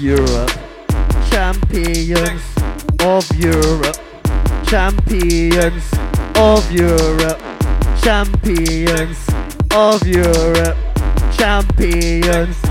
Europe, champions of Europe, champions of Europe, champions of Europe, champions.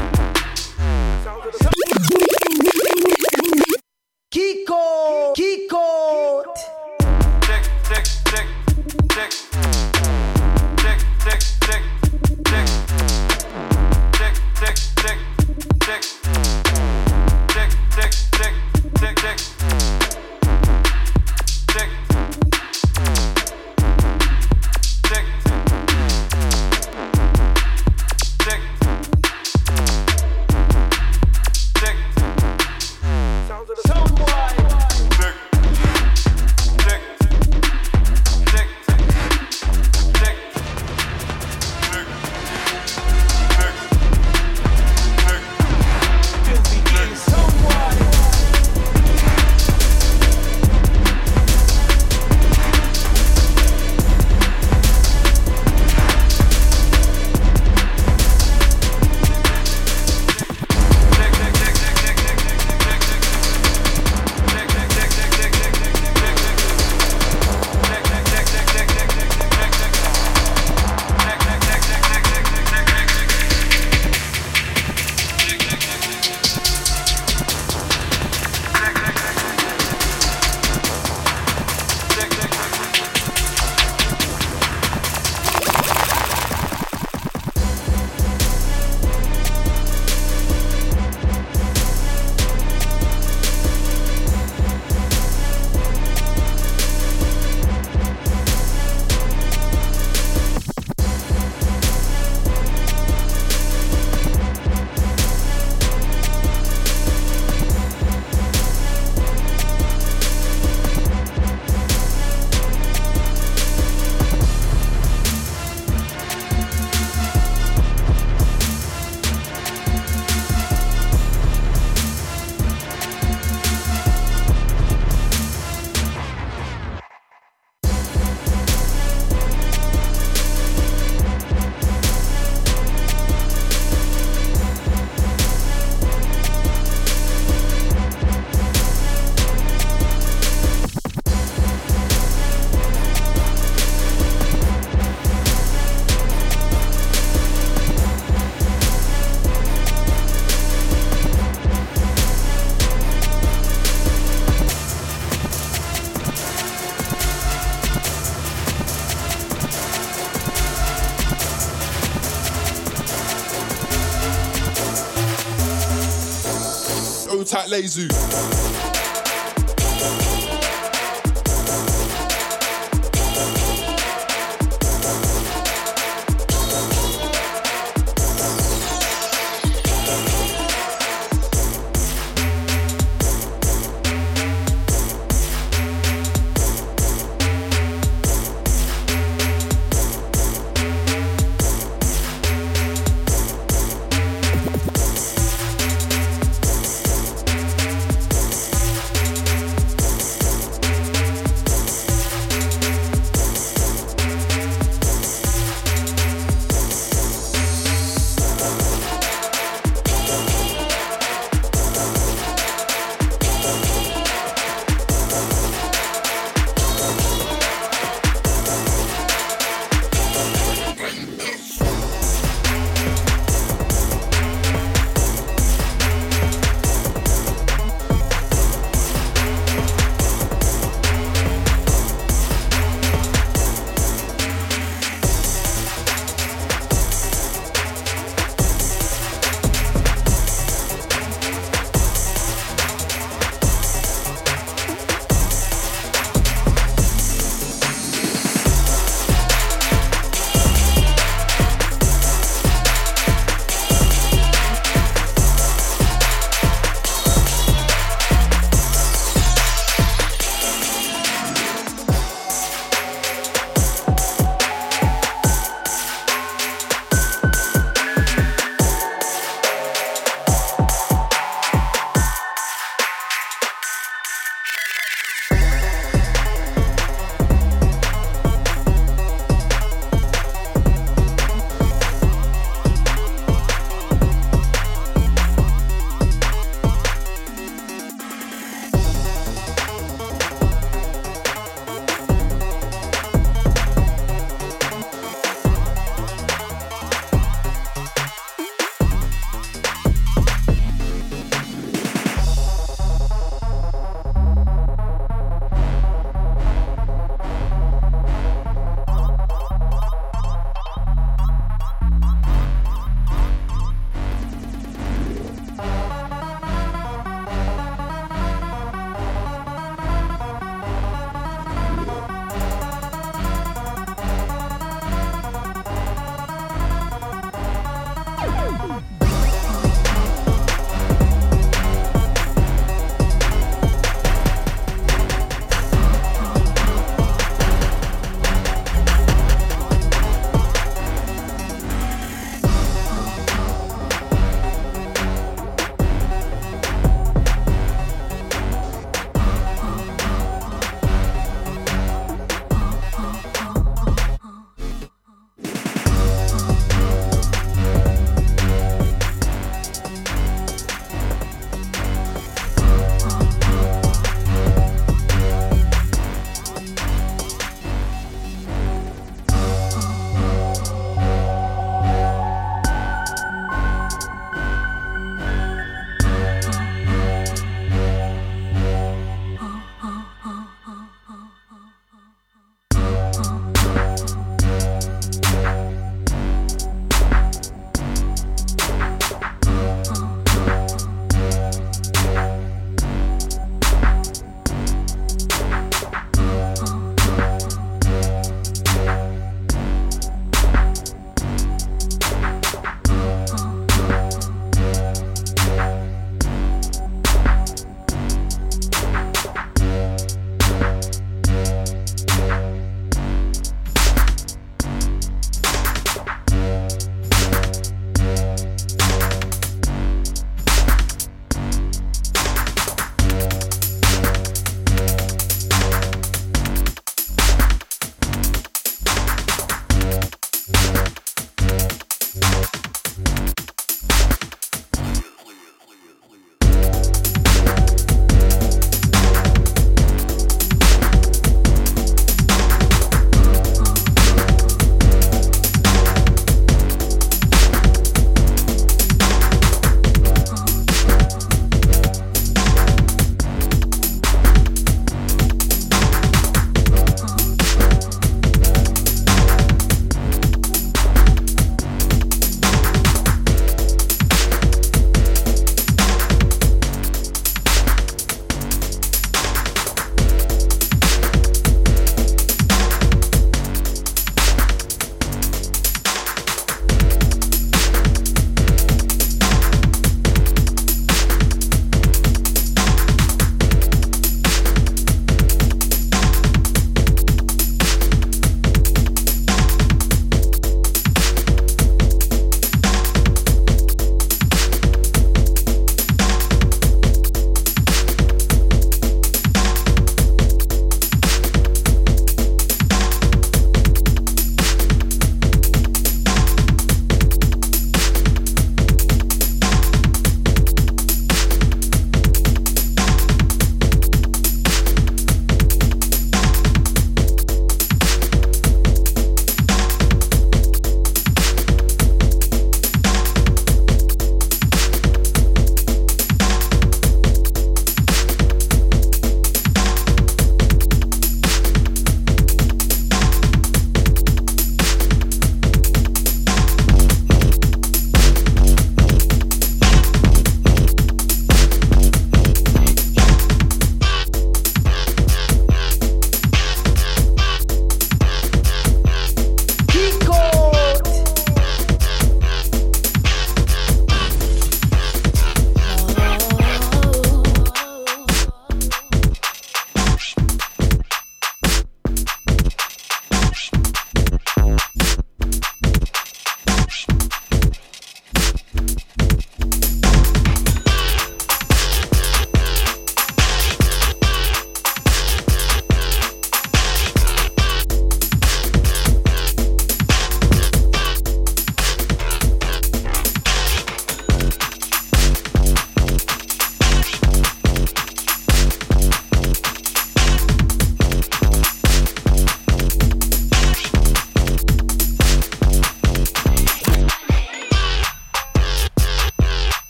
Lazy.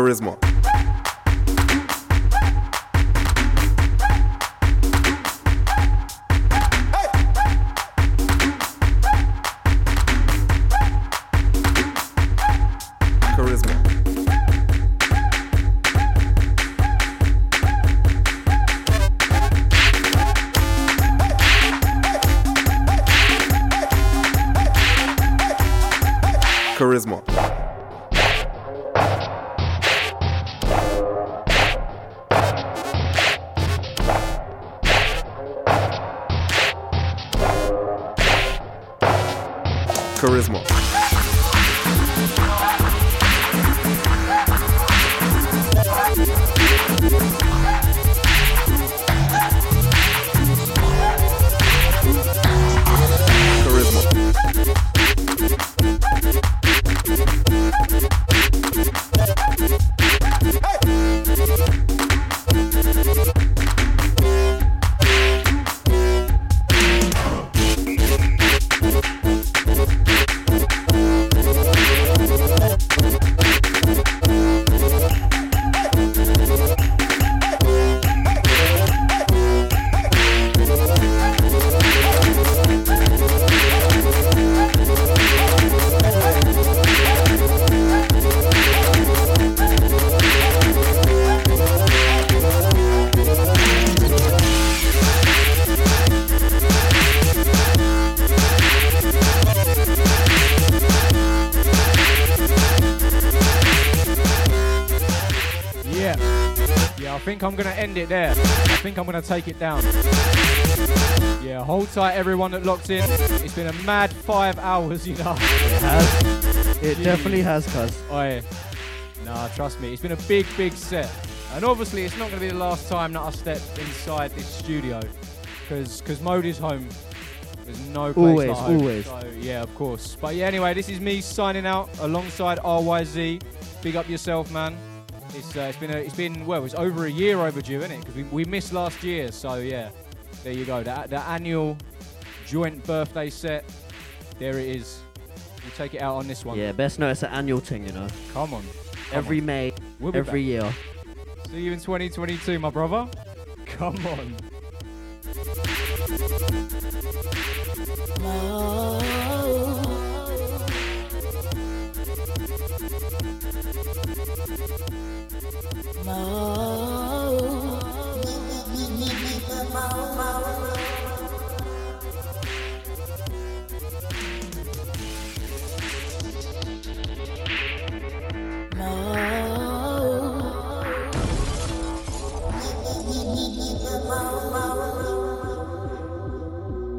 Charisma. Charisma. Yeah. Yeah, I think I'm going to end it there. I think I'm going to take it down. Yeah, hold tight, everyone that locked in. It's been a mad five hours, you know. It has. It Jeez. definitely has, cuz. Oi. Nah, trust me, it's been a big, big set. And obviously, it's not going to be the last time that I step inside this studio. Because cause mode is home. There's no place Always, like home. always. So, yeah, of course. But yeah, anyway, this is me signing out alongside RYZ. Big up yourself, man. It's, uh, it's been a, it's been well, it's over a year overdue, isn't it? Because we, we missed last year, so yeah, there you go. The, the annual joint birthday set, there it is. We'll take it out on this one. Yeah, best know it's an annual thing, you know. Come on. Every May, We'll be every back. year. See you in 2022, my brother. Come on. Oh. Mo.